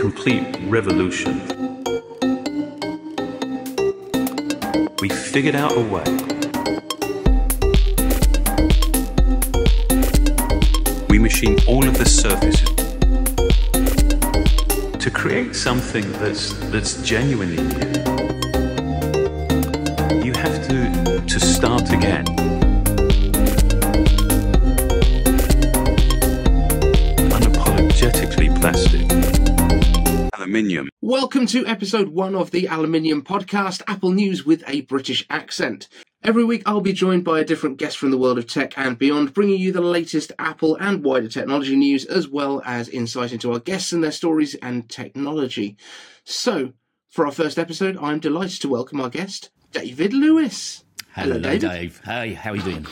complete revolution. We figured out a way. We machine all of the surfaces to create something that's that's genuinely new. You have to to start again. Aluminium. Welcome to episode one of the Aluminium Podcast, Apple News with a British accent. Every week I'll be joined by a different guest from the world of tech and beyond, bringing you the latest Apple and wider technology news, as well as insight into our guests and their stories and technology. So, for our first episode, I'm delighted to welcome our guest, David Lewis. Hello, David. Dave. Hey, how are you doing?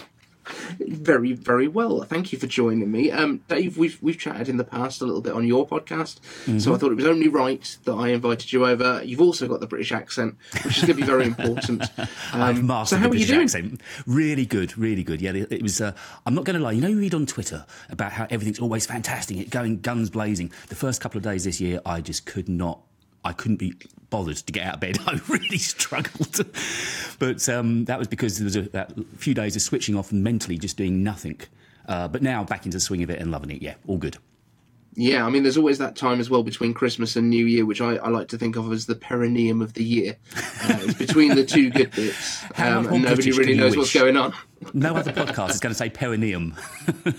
Very, very well. Thank you for joining me, um, Dave. We've we've chatted in the past a little bit on your podcast, so I thought it was only right that I invited you over. You've also got the British accent, which is going to be very important. I've Um, mastered so how the are you British doing? accent. Really good, really good. Yeah, it, it was. Uh, I'm not going to lie. You know, you read on Twitter about how everything's always fantastic, it going guns blazing. The first couple of days this year, I just could not. I couldn't be bothered to get out of bed. I really struggled. but um, that was because there was a, that few days of switching off and mentally just doing nothing. Uh, but now back into the swing of it and loving it. Yeah, all good. Yeah, I mean, there's always that time as well between Christmas and New Year, which I, I like to think of as the perineum of the year. Uh, it's between the two good bits, um, and nobody British really knows what's going on. No other podcast is going to say perineum.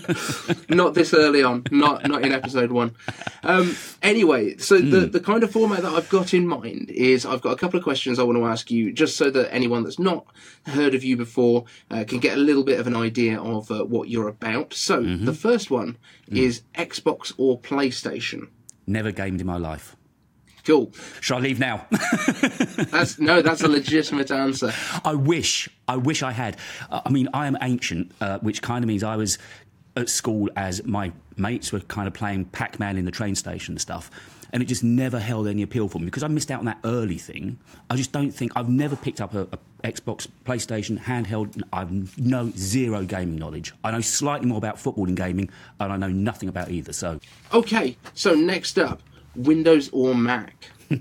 not this early on, not not in episode one. Um, anyway, so the Hmm. the kind of format that I've got in mind is I've got a couple of questions I want to ask you, just so that anyone that's not heard of you before uh, can get a little bit of an idea of uh, what you're about. So Mm-hmm. the first one Hmm. is Xbox or PlayStation. Never gamed in my life. Cool. Shall I leave now? That's no, that's a legitimate answer. I wish, I wish I had. Uh, I mean, I am ancient, uh, which kind of means I was at school as my mates were kind of playing Pac-Man in the train station and stuff, and it just never held any appeal for me because I missed out on that early thing. I just don't think I've never picked up a, a Xbox, PlayStation, handheld. I've no zero gaming knowledge. I know slightly more about football and gaming, and I know nothing about either. So Okay, so next up, Windows or Mac.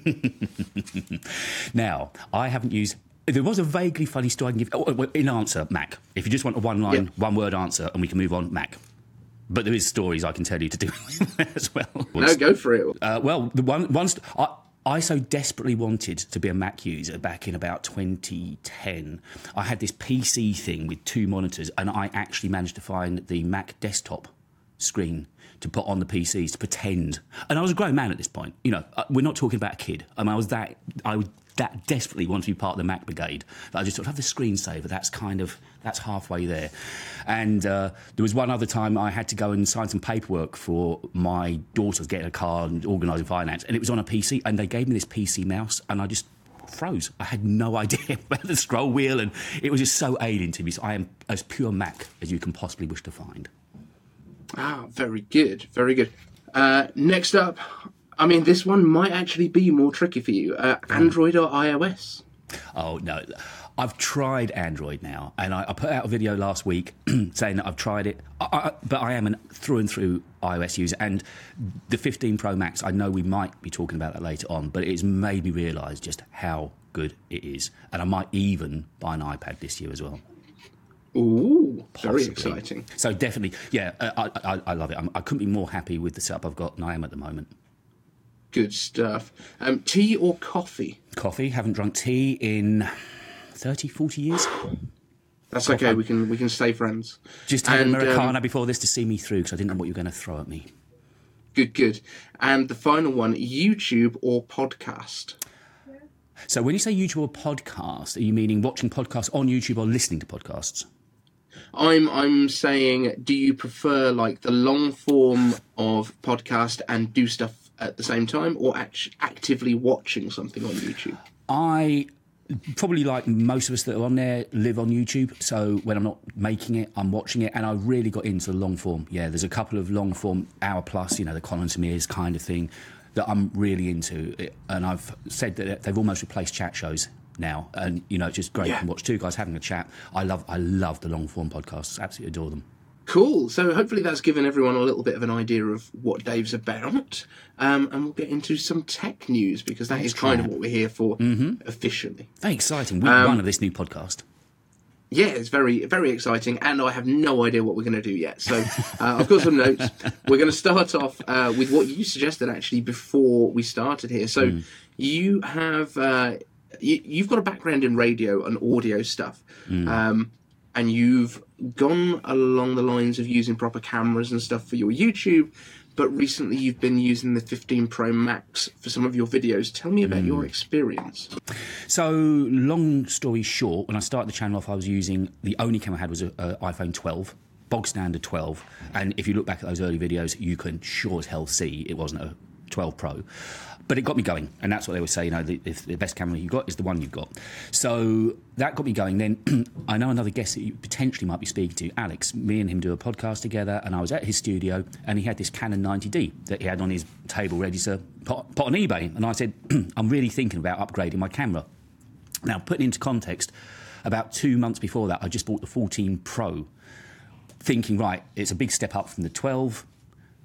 Now, I haven't used. There was a vaguely funny story I can give. Oh, in answer, Mac. If you just want a one line, Yeah. one word answer, and we can move on, Mac. But there is stories I can tell you to do with as well. No, go for it. Uh, well, the one, one st- I, I so desperately wanted to be a Mac user back in about 2010. I had this PC thing with two monitors, and I actually managed to find the Mac desktop screen to put on the PCs to pretend. And I was a grown man at this point. You know, uh, we're not talking about a kid. I mean, I was that I would that desperately wanted to be part of the Mac brigade I just thought have the screensaver. That's kind of that's halfway there. And uh, there was one other time I had to go and sign some paperwork for my daughter's getting a car and organising finance, and it was on a PC, and they gave me this PC mouse, and I just froze. I had no idea about the scroll wheel, and it was just so alien to me. So I am as pure Mac as you can possibly wish to find. Ah, very good, very good. Uh, next up, I mean, this one might actually be more tricky for you. Uh, Android or iOS? Oh no, I've tried Android now, and I, I put out a video last week saying that I've tried it. I, I, but I am a through and through iOS user, and the 15 Pro Max. I know we might be talking about that later on, but it's made me realise just how good it is, and I might even buy an iPad this year as well. Ooh, very Possibly. exciting. So definitely, yeah, uh, I, I, I love it. I'm, I couldn't be more happy with the setup I've got than I am at the moment. Good stuff. Um, tea or coffee? Coffee, haven't drunk tea in 30, 40 years. That's okay. We can we can stay friends. Just had an And, um, before this to see me through because I didn't know what you were going to throw at me. Good, good. And the final one: YouTube or podcast? So when you say YouTube or podcast, are you meaning watching podcasts on YouTube or listening to podcasts? I'm I'm saying, do you prefer like the long form of podcast and do stuff at the same time, or act- actively watching something on YouTube? I probably like most of us that are on there live on YouTube. So when I'm not making it, I'm watching it, and I really got into the long form. Yeah, there's a couple of long form hour plus, you know, the Colin Smears kind of thing that I'm really into, and I've said that they've almost replaced chat shows now, and you know, it's just great Yeah. to watch two guys having a chat. I love, I love the long form podcasts. Absolutely adore them. Cool. So hopefully that's given everyone a little bit of an idea of what Dave's about, um, and we'll get into some tech news because that is kind of what we're here for officially. Very exciting. Week Um, one of this new podcast. Yeah, it's very very exciting, and I have no idea what we're going to do yet. So uh, I've got some notes. We're going to start off uh, with what you suggested actually before we started here. So you have uh, you, you've got a background in radio and audio stuff, um, and you've gone along the lines of using proper cameras and stuff for your YouTube. But recently, you've been using the 15 Pro Max for some of your videos. Tell me about your mm. experience. So, long story short, when I started the channel off, I was using the only camera I had was an iPhone 12, bog standard 12. And if you look back at those early videos, you can sure as hell see it wasn't a 12 Pro. But it got me going, and that's what they would say. You oh, know, the, if the best camera you've got is the one you've got. So that got me going. Then I know another guest that you potentially might be speaking to, Alex. Me and him do a podcast together, and I was at his studio, and he had this Canon 90D that he had on his table ready to put, put on eBay. And I said, I'm really thinking about upgrading my camera. Now, putting into context, about two months before that, I just bought the 14 Pro, thinking, right, it's a big step up from the 12.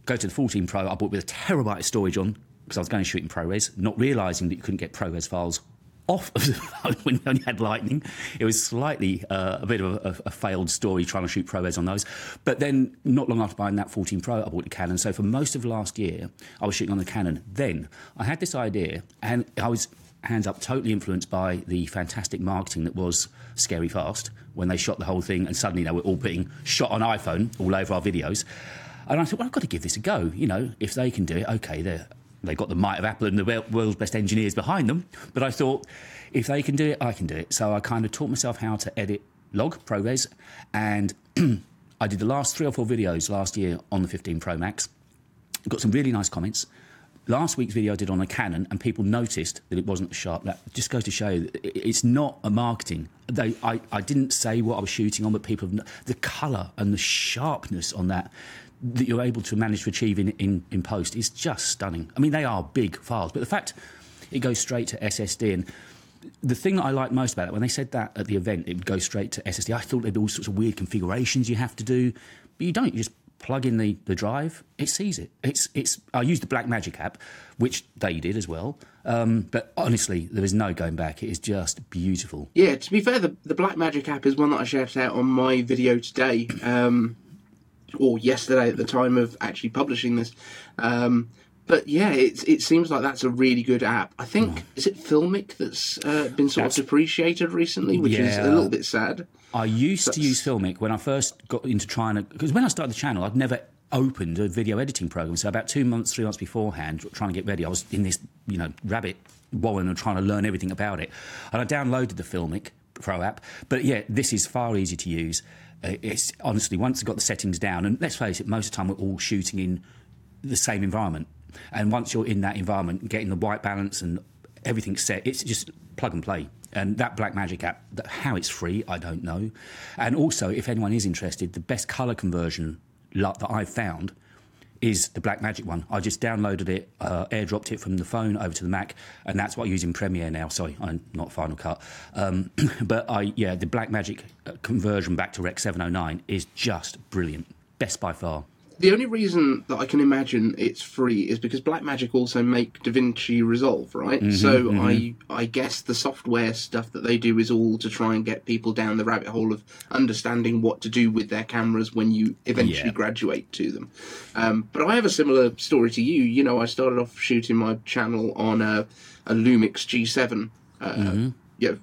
Go to the 14 Pro. I bought with a terabyte of storage on because I was going to shoot in ProRes, not realizing that you couldn't get ProRes files off of the phone when you only had Lightning. It was slightly uh, a bit of a, a failed story trying to shoot ProRes on those. But then, not long after buying that 14 Pro, I bought the Canon. So for most of last year, I was shooting on the Canon. Then I had this idea, and I was hands up, totally influenced by the fantastic marketing that was Scary Fast when they shot the whole thing, and suddenly they were all putting shot on iPhone all over our videos. And I thought, well, I've got to give this a go. You know, if they can do it, okay, they're they've got the might of Apple and the world's best engineers behind them. But I thought, if they can do it, I can do it. So I kind of taught myself how to edit log ProRes, and I did the last three or four videos last year on the 15 Pro Max. Got some really nice comments. Last week's video I did on a Canon, and people noticed that it wasn't sharp. That just goes to show you that it's not a marketing. They, I, I didn't say what I was shooting on, but people have, the colour and the sharpness on that that you're able to manage to achieve in, in, in post is just stunning. I mean, they are big files, but the fact it goes straight to SSD and the thing that I liked most about it when they said that at the event, it would go straight to SSD. I thought there'd be all sorts of weird configurations you have to do, but you don't. You just plug in the, the drive, it sees it. It's it's. I used the Blackmagic app, which they did as well. Um, but honestly, there is no going back. It is just beautiful. Yeah, to be fair, the, the Blackmagic app is one that I shouted out on my video today, um, or yesterday at the time of actually publishing this. Um, but yeah, it, it seems like that's a really good app. I think, is it Filmic that's uh, been sort That's- of depreciated recently, which is a little bit sad? I used to use Filmic when I first got into trying to because when I started the channel, I'd never opened a video editing program. So about two months, three months beforehand, trying to get ready, I was in this you know rabbit warren and trying to learn everything about it. And I downloaded the Filmic Pro app, but yeah, this is far easier to use. Uh, It's honestly once I've got the settings down, and let's face it, most of the time we're all shooting in the same environment. And once you're in that environment, getting the white balance and everything set, it's just plug and play. And that Blackmagic app, that- how it's free, I don't know. And also, if anyone is interested, the best color conversion that I've found is the Blackmagic one. I just downloaded it, uh, airdropped it from the phone over to the Mac, and that's what I use in Premiere now. Sorry, I'm not Final Cut. Um, but I, yeah, the Blackmagic uh, conversion back to Rec 709 is just brilliant. Best by far. The only reason that I can imagine it's free is because Blackmagic also make DaVinci Resolve, right? so I I guess the software stuff that they do is all to try and get people down the rabbit hole of understanding what to do with their cameras when you eventually Yeah. graduate to them. Um, but I have a similar story to you. You know, I started off shooting my channel on a, a Lumix G7. Uh, Yeah,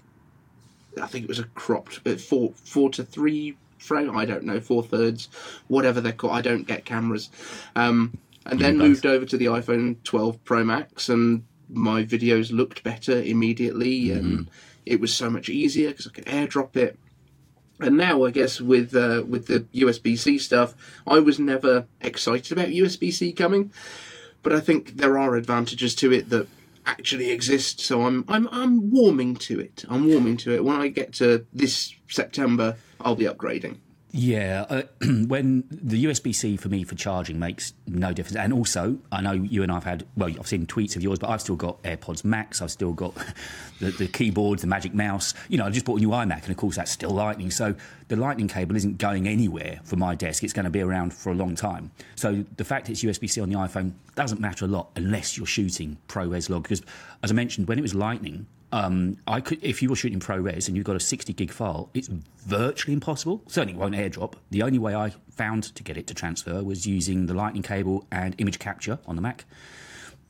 I think it was a cropped uh, four four to three frame. I don't know four thirds, whatever they're called. I don't get cameras. Um, and then both. moved over to the iPhone 12 Pro Max, and my videos looked better immediately, and it was so much easier because I could AirDrop it. And now, I guess with uh, with the USB C stuff, I was never excited about USB C coming, but I think there are advantages to it that actually exist. So I'm I'm I'm warming to it. I'm warming to it. When I get to this September, I'll be upgrading. Yeah, uh, when the USB C for me for charging makes no difference, and also I know you and I've had well, I've seen tweets of yours, but I've still got AirPods Max, I've still got the, the keyboard, the Magic Mouse. You know, I just bought a new iMac, and of course that's still Lightning. So the Lightning cable isn't going anywhere for my desk; it's going to be around for a long time. So the fact it's USB C on the iPhone doesn't matter a lot unless you're shooting ProRes log. Because as I mentioned, when it was Lightning, um, I could, if you were shooting ProRes and you've got a 60 gig file, it's virtually impossible. Certainly won't airdrop. The only way I found to get it to transfer was using the Lightning cable and image capture on the Mac.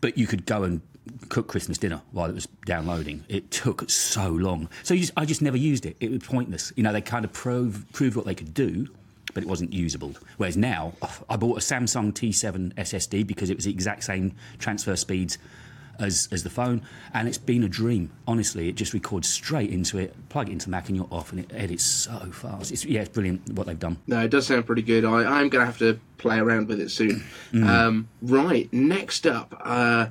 But you could go and cook Christmas dinner while it was downloading. It took so long. So just, I just never used it. It was pointless. You know, they kind of prove, proved what they could do, but it wasn't usable. Whereas now, I bought a Samsung T7 SSD because it was the exact same transfer speeds as, as the phone, and it's been a dream. Honestly, it just records straight into it, plug it into Mac, and you're off, and it edits so fast. It's, yeah, it's brilliant what they've done. No, it does sound pretty good. I, I'm going to have to play around with it soon. Um, right, next up uh,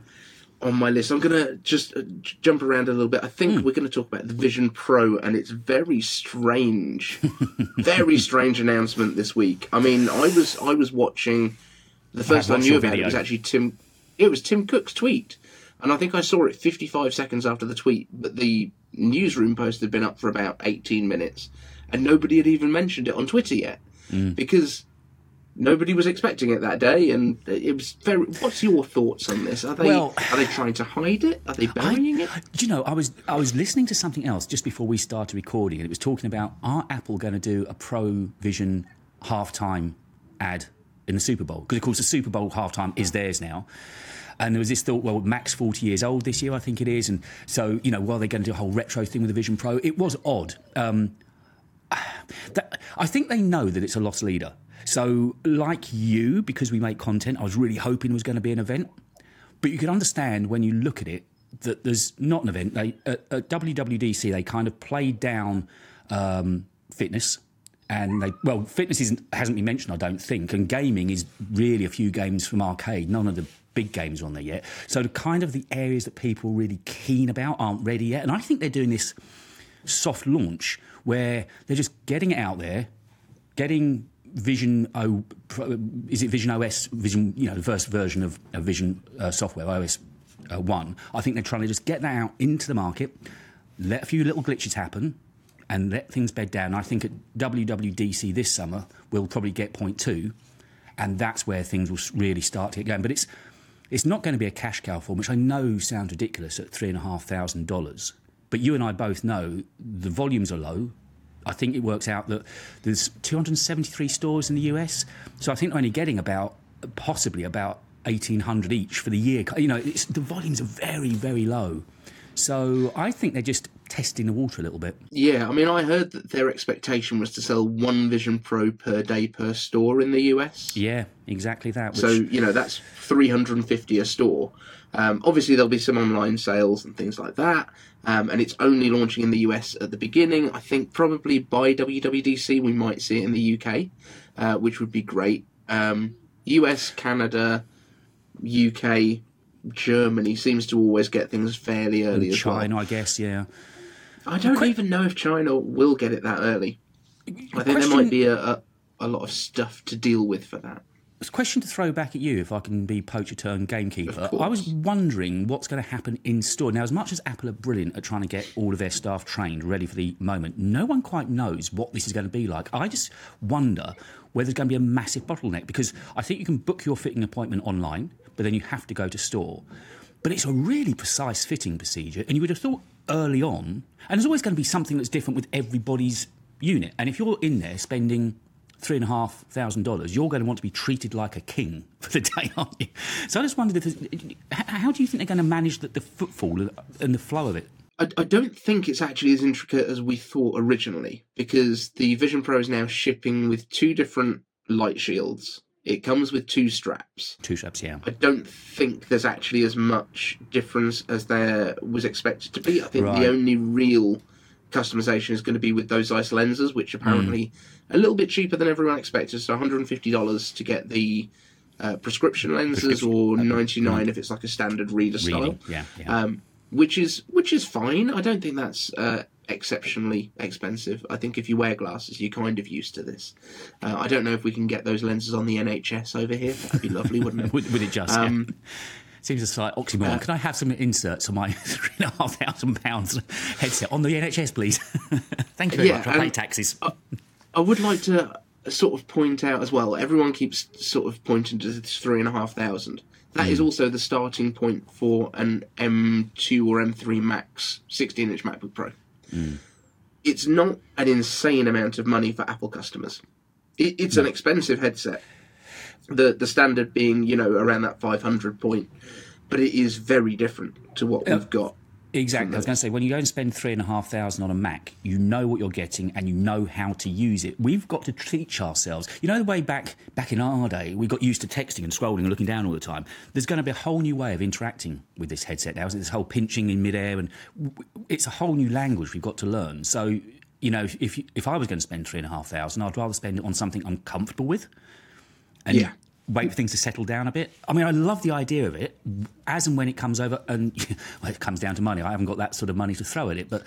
on my list, I'm going to just uh, jump around a little bit. I think we're going to talk about the Vision Pro and its very strange, very strange announcement this week. I mean, I was I was watching. The first I watched knew about it was actually Tim. It was Tim Cook's tweet, and I think I saw it 55 seconds after the tweet. But the newsroom post had been up for about 18 minutes, and nobody had even mentioned it on Twitter yet Mm. because nobody was expecting it that day. And it was very. What's your thoughts on this? Are they Well- are they trying to hide it? Are they burying it? Do you know, I was I was listening to something else just before we started recording, and it was talking about are Apple going to do a Pro Vision halftime ad in the Super Bowl? Because of course the Super Bowl halftime is theirs now. And there was this thought, well, Mac's 40 years old this year, I think it is. And so, you know, while they're going to do a whole retro thing with the Vision Pro, it was odd. Um, that, I think they know that it's a lost leader. So, like you, because we make content, I was really hoping it was going to be an event. But you can understand when you look at it that there's not an event. They, at, at WWDC, they kind of played down um, fitness. And they, well, fitness hasn't been mentioned, I don't think. And gaming is really a few games from arcade. None of the big games on there yet. So, kind of the areas that people are really keen about aren't ready yet. And I think they're doing this soft launch where they're just getting it out there, getting Vision O, is it Vision OS, Vision, you know, the first version of, of Vision uh, software, OS uh, 1. I think they're trying to just get that out into the market, let a few little glitches happen, and let things bed down. I think at WWDC this summer, we'll probably get point two, and that's where things will really start to get going. But it's it's not going to be a cash cow form, which I know sounds ridiculous at three and a half thousand dollars. But you and I both know the volumes are low. I think it works out that there's 273 stores in the US, so I think they're only getting about possibly about 1,800 each for the year. You know, the volumes are very very low. So I think they're just testing the water a little bit. Yeah, I mean, I heard that their expectation was to sell one Vision Pro per day per store in the US. Yeah, exactly that. Which, So you know that's 350 a store. Um, obviously, there'll be some online sales and things like that, um, and it's only launching in the US at the beginning. I think probably by WWDC we might see it in the UK, uh, which would be great. Um, US, Canada, UK, Germany seems to always get things fairly early as China, I guess. Yeah. I don't even know if China will get it that early. I think there might be a, a, a lot of stuff to deal with for that. It's a question to throw back at you, if I can be poacher turned gamekeeper. I was wondering what's going to happen in store. Now, as much as Apple are brilliant at trying to get all of their staff trained, ready for the moment, no one quite knows what this is going to be like. I just wonder whether there's going to be a massive bottleneck because I think you can book your fitting appointment online, but then you have to go to store. But it's a really precise fitting procedure, and you would have thought early on, and there's always going to be something that's different with everybody's unit. And if you're in there spending three and a half thousand dollars, you're going to want to be treated like a king for the day, aren't you? So I just wondered if how do you think they're going to manage the, the footfall and the flow of it? I, I don't think it's actually as intricate as we thought originally because the Vision Pro is now shipping with two different light shields. It comes with two straps. Two straps, yeah. I don't think there's actually as much difference as there was expected to be. I think Right. the only real customization is going to be with those Zeiss lenses, which apparently a little bit cheaper than everyone expected. So $150 to get the uh, prescription lenses, or 99 if it's like a standard reader style Reading, yeah, yeah. um, which is which is fine. I don't think that's uh, exceptionally expensive. I think if you wear glasses, you're kind of used to this. Uh, I don't know if we can get those lenses on the NHS over here. That'd be lovely, wouldn't it? Would, would it just? Um, yeah. Seems a slight oxymoron. Can I have some inserts on my three and a half thousand pounds headset on the NHS, please? Thank you very Yeah, much. I'll pay taxes. I would like to sort of point out as well. Everyone keeps sort of pointing to this three and a half thousand. That is also the starting point for an M2 or M3 Max 16-inch MacBook Pro. It's not an insane amount of money for Apple customers. It, it's an expensive headset. The the standard being you know around that 500 point, but it is very different to what we've got. Exactly. I was going to say, when you go and spend three and a half thousand on a Mac, you know what you're getting and you know how to use it. We've got to teach ourselves. You know the way back back in our day, we got used to texting and scrolling and looking down all the time. There's going to be a whole new way of interacting with this headset now. Is this whole pinching in midair, and it's a whole new language we've got to learn. So, you know, if if I was going to spend three and a half thousand, I'd rather spend it on something I'm comfortable with. And Yeah. Wait for things to settle down a bit. I mean, I love the idea of it as and when it comes over, and well, it comes down to money. I haven't got that sort of money to throw at it, but.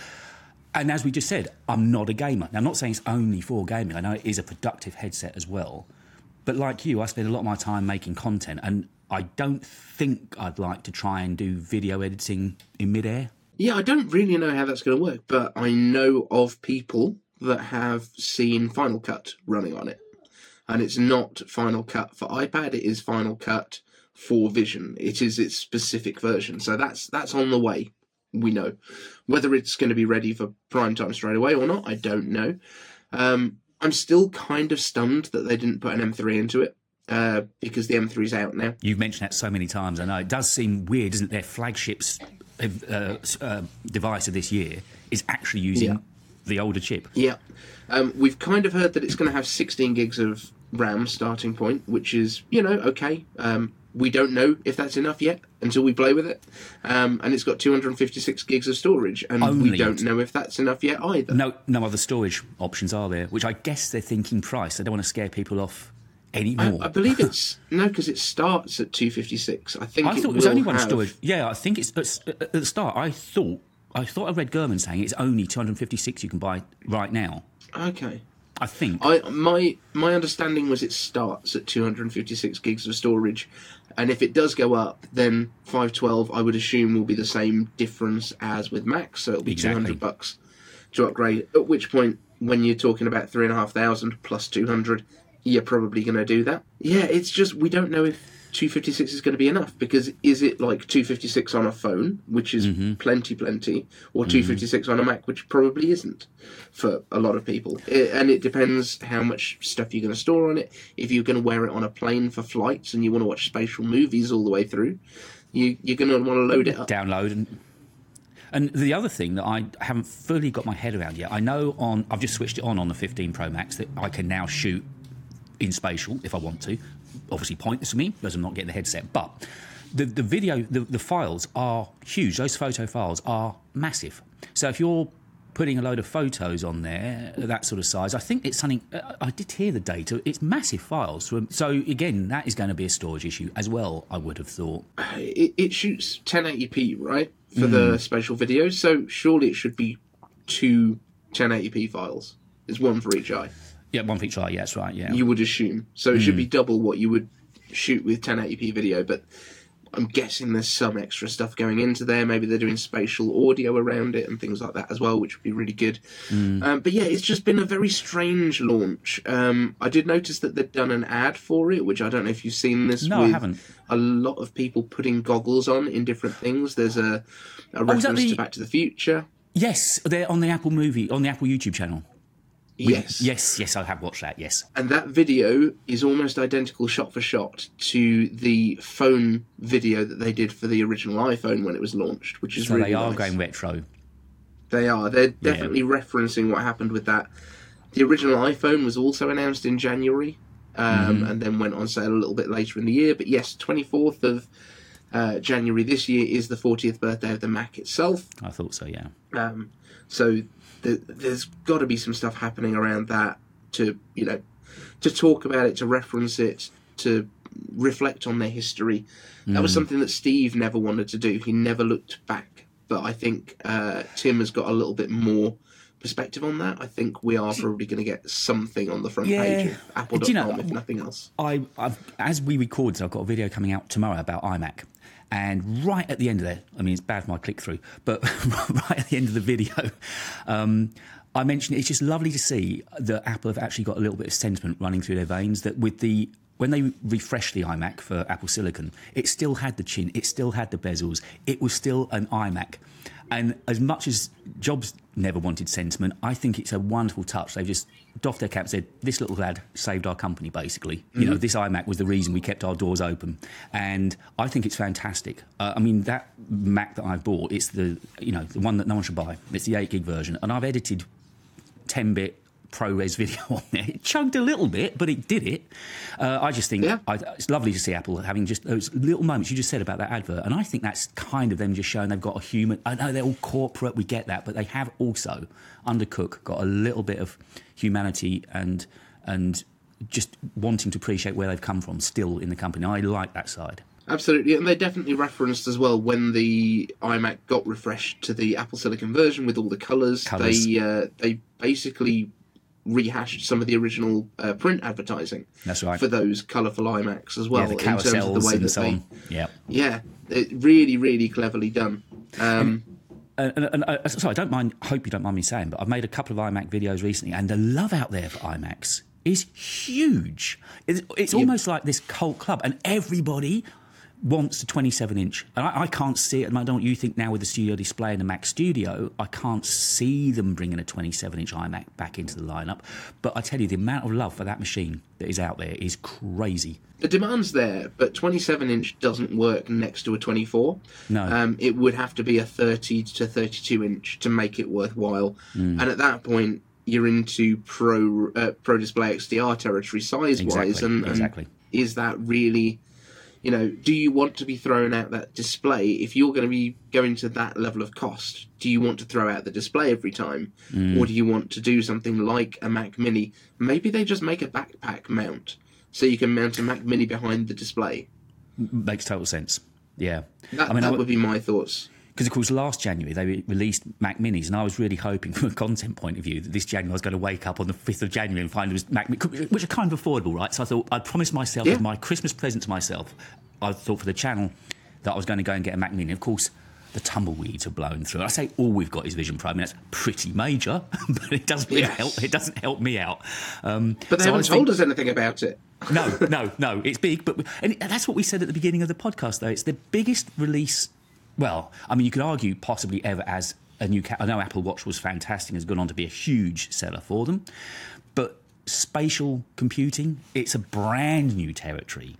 And as we just said, I'm not a gamer. Now, I'm not saying it's only for gaming. I know it is a productive headset as well. But like you, I spend a lot of my time making content, and I don't think I'd like to try and do video editing in midair. Yeah, I don't really know how that's going to work, but I know of people that have seen Final Cut running on it. And it's not Final Cut for iPad, it is Final Cut for Vision. It is its specific version. So that's that's on the way. We know. Whether it's going to be ready for prime time straight away or not, I don't know. Um, I'm still kind of stunned that they didn't put an M3 into it. Uh, because the M3's out now. You've mentioned that so many times. I know it does seem weird, isn't it? Their flagship uh, uh, device of this year is actually using Yeah. The older chip. Yeah. Um, we've kind of heard that it's going to have 16 gigs of RAM starting point, which is, you know, okay. Um, we don't know if that's enough yet until we play with it. Um, and it's got 256 gigs of storage, and Only. we don't know if that's enough yet either. No, no other storage options are there, which I guess they're thinking price. They don't want to scare people off I, anymore. I believe it's no, because it starts at 256. I think I it thought it was only one have- storage. Yeah, I think it's at, at the start. I thought I thought I read Gurman saying it's only 256 you can buy right now. Okay. I think. I my my understanding was it starts at 256 gigs of storage, and if it does go up, then 512 I would assume will be the same difference as with Max, so it'll be Exactly. 200 bucks to upgrade. At which point, when you're talking about three and a half thousand plus 200, you're probably going to do that. Yeah, it's just we don't know if 256 is going to be enough because is it like 256 on a phone, which is Mm-hmm. plenty, plenty, or 256 on a Mac, which probably isn't for a lot of people. It, and it depends how much stuff you're going to store on it. If you're going to wear it on a plane for flights and you want to watch spatial movies all the way through, you, you're going to want to load it up. download and and the other thing that I haven't fully got my head around yet, I know on I've just switched it on on the 15 Pro Max that I can now shoot in spatial if I want to. Obviously, pointless to me because I'm not getting the headset, but the the video the, the files are huge. Those photo files are massive. So if you're putting a load of photos on there, that sort of size, I think it's something. uh, I did hear the data. It's massive files. So again, that is going to be a storage issue as well. I would have thought. It, it shoots 1080p, right, for Hmm. the spatial videos, so surely it should be two 1080p files. It's one for each eye. Yeah, one feature. Yeah, that's right. Yeah. you would assume. So it should be double what you would shoot with 1080p video, but I'm guessing there's some extra stuff going into there. Maybe they're doing spatial audio around it and things like that as well, which would be really good. Um, but yeah, it's just been a very strange launch. Um, I did notice that they'd done an ad for it, which I don't know if you've seen this. No, I haven't. A lot of people putting goggles on in different things. There's a, a was that the- to Back to the Future. Yes, they're on the Apple movie on the Apple YouTube channel. Yes. Yes, yes, I have watched that. Yes. And that video is almost identical shot for shot to the phone video that they did for the original iPhone when it was launched, which is So really they are nice. going retro. They are. They're definitely referencing what happened with that. The original iPhone was also announced in January, um, Mm-hmm. and then went on sale a little bit later in the year. But yes, 24th of uh, January this year is the 40th birthday of the Mac itself. I thought so. Yeah. Um, so th- there's got to be some stuff happening around that to you know to talk about it, to reference it, to reflect on their history. That was something that Steve never wanted to do. He never looked back but I think uh, Tim has got a little bit more perspective on that. I think we are probably going to get something on the front Yeah. page of Apple.com, you know, if nothing else. I, I've, as we record, I've got a video coming out tomorrow about iMac. And right at the end of there, I mean, it's bad for my click through, but right at the end of the video, um, I mentioned it's just lovely to see that Apple have actually got a little bit of sentiment running through their veins. That with the when they refreshed the iMac for Apple Silicon, it still had the chin, it still had the bezels, it was still an iMac. And as much as Jobs never wanted sentiment, I think it's a wonderful touch. They've just doffed their cap and said, This little lad saved our company, basically. You know, this iMac was the reason we kept our doors open. And I think it's fantastic. Uh, I mean, that Mac that I bought, it's the, you know, the one that no one should buy. It's the 8 gig version. And I've edited 10 bit ProRes video on there. It chugged a little bit, but it did it. Uh, I just think Yeah. I, it's lovely to see Apple having just those little moments you just said about that advert. And I think that's kind of them just showing they've got a human. I know they're all corporate, we get that, but they have also, under Cook, got a little bit of humanity and and just wanting to appreciate where they've come from still in the company. I like that side. Absolutely, and they definitely referenced as well when the iMac got refreshed to the Apple Silicon version with all the colours. Colours. They uh, they basically rehashed some of the original uh, print advertising That's right. for those colourful iMacs as well. yeah, the in terms of the way and that so they. Yeah. yeah, it, really, really cleverly done. Um, and, and, and uh, sorry, I don't mind. Hope you don't mind me saying, but I've made a couple of iMac videos recently, and the love out there for iMacs is huge. It's, it's almost like this cult club, and everybody wants a 27 inch. And I, I can't see it. And I don't. You think now with the Studio Display and the Mac Studio, I can't see them bringing a 27 inch iMac back into the lineup. But I tell you, the amount of love for that machine that is out there is crazy. the demand's there, but 27 inch doesn't work next to a 24. No. Um, it would have to be a 30 to 32 inch to make it worthwhile. Hmm. And at that point, you're into pro uh, pro display XDR territory size wise, Exactly, and, and exactly. is that really, you know, do you want to be throwing out that display if you're going to be going to that level of cost? Do you want to throw out the display every time, Hmm. or do you want to do something like a Mac Mini? Maybe they just make a backpack mount so you can mount a Mac Mini behind the display. Makes total sense. Yeah. That, I mean, that I- would be my thoughts. Because, of course, last January they re- released Mac Minis, and I was really hoping, from a content point of view, that this January I was going to wake up on the 5th of January and find it was Mac Mini, which are kind of affordable, right? So I thought I'd promised myself Yeah. as my Christmas present to myself, I thought for the channel that I was going to go and get a Mac Mini. Of course, the tumbleweeds have blown through. I say all we've got is Vision Pro. I mean, that's pretty major, but it doesn't really Yes. help. It doesn't help me out. Um, But they so haven't told think- us anything about it. no, no, no. It's big, but and that's what we said at the beginning of the podcast. Though it's the biggest release. Well, I mean, you could argue possibly ever as a new. Ca- I know Apple Watch was fantastic, has gone on to be a huge seller for them, but spatial computing, it's a brand new territory.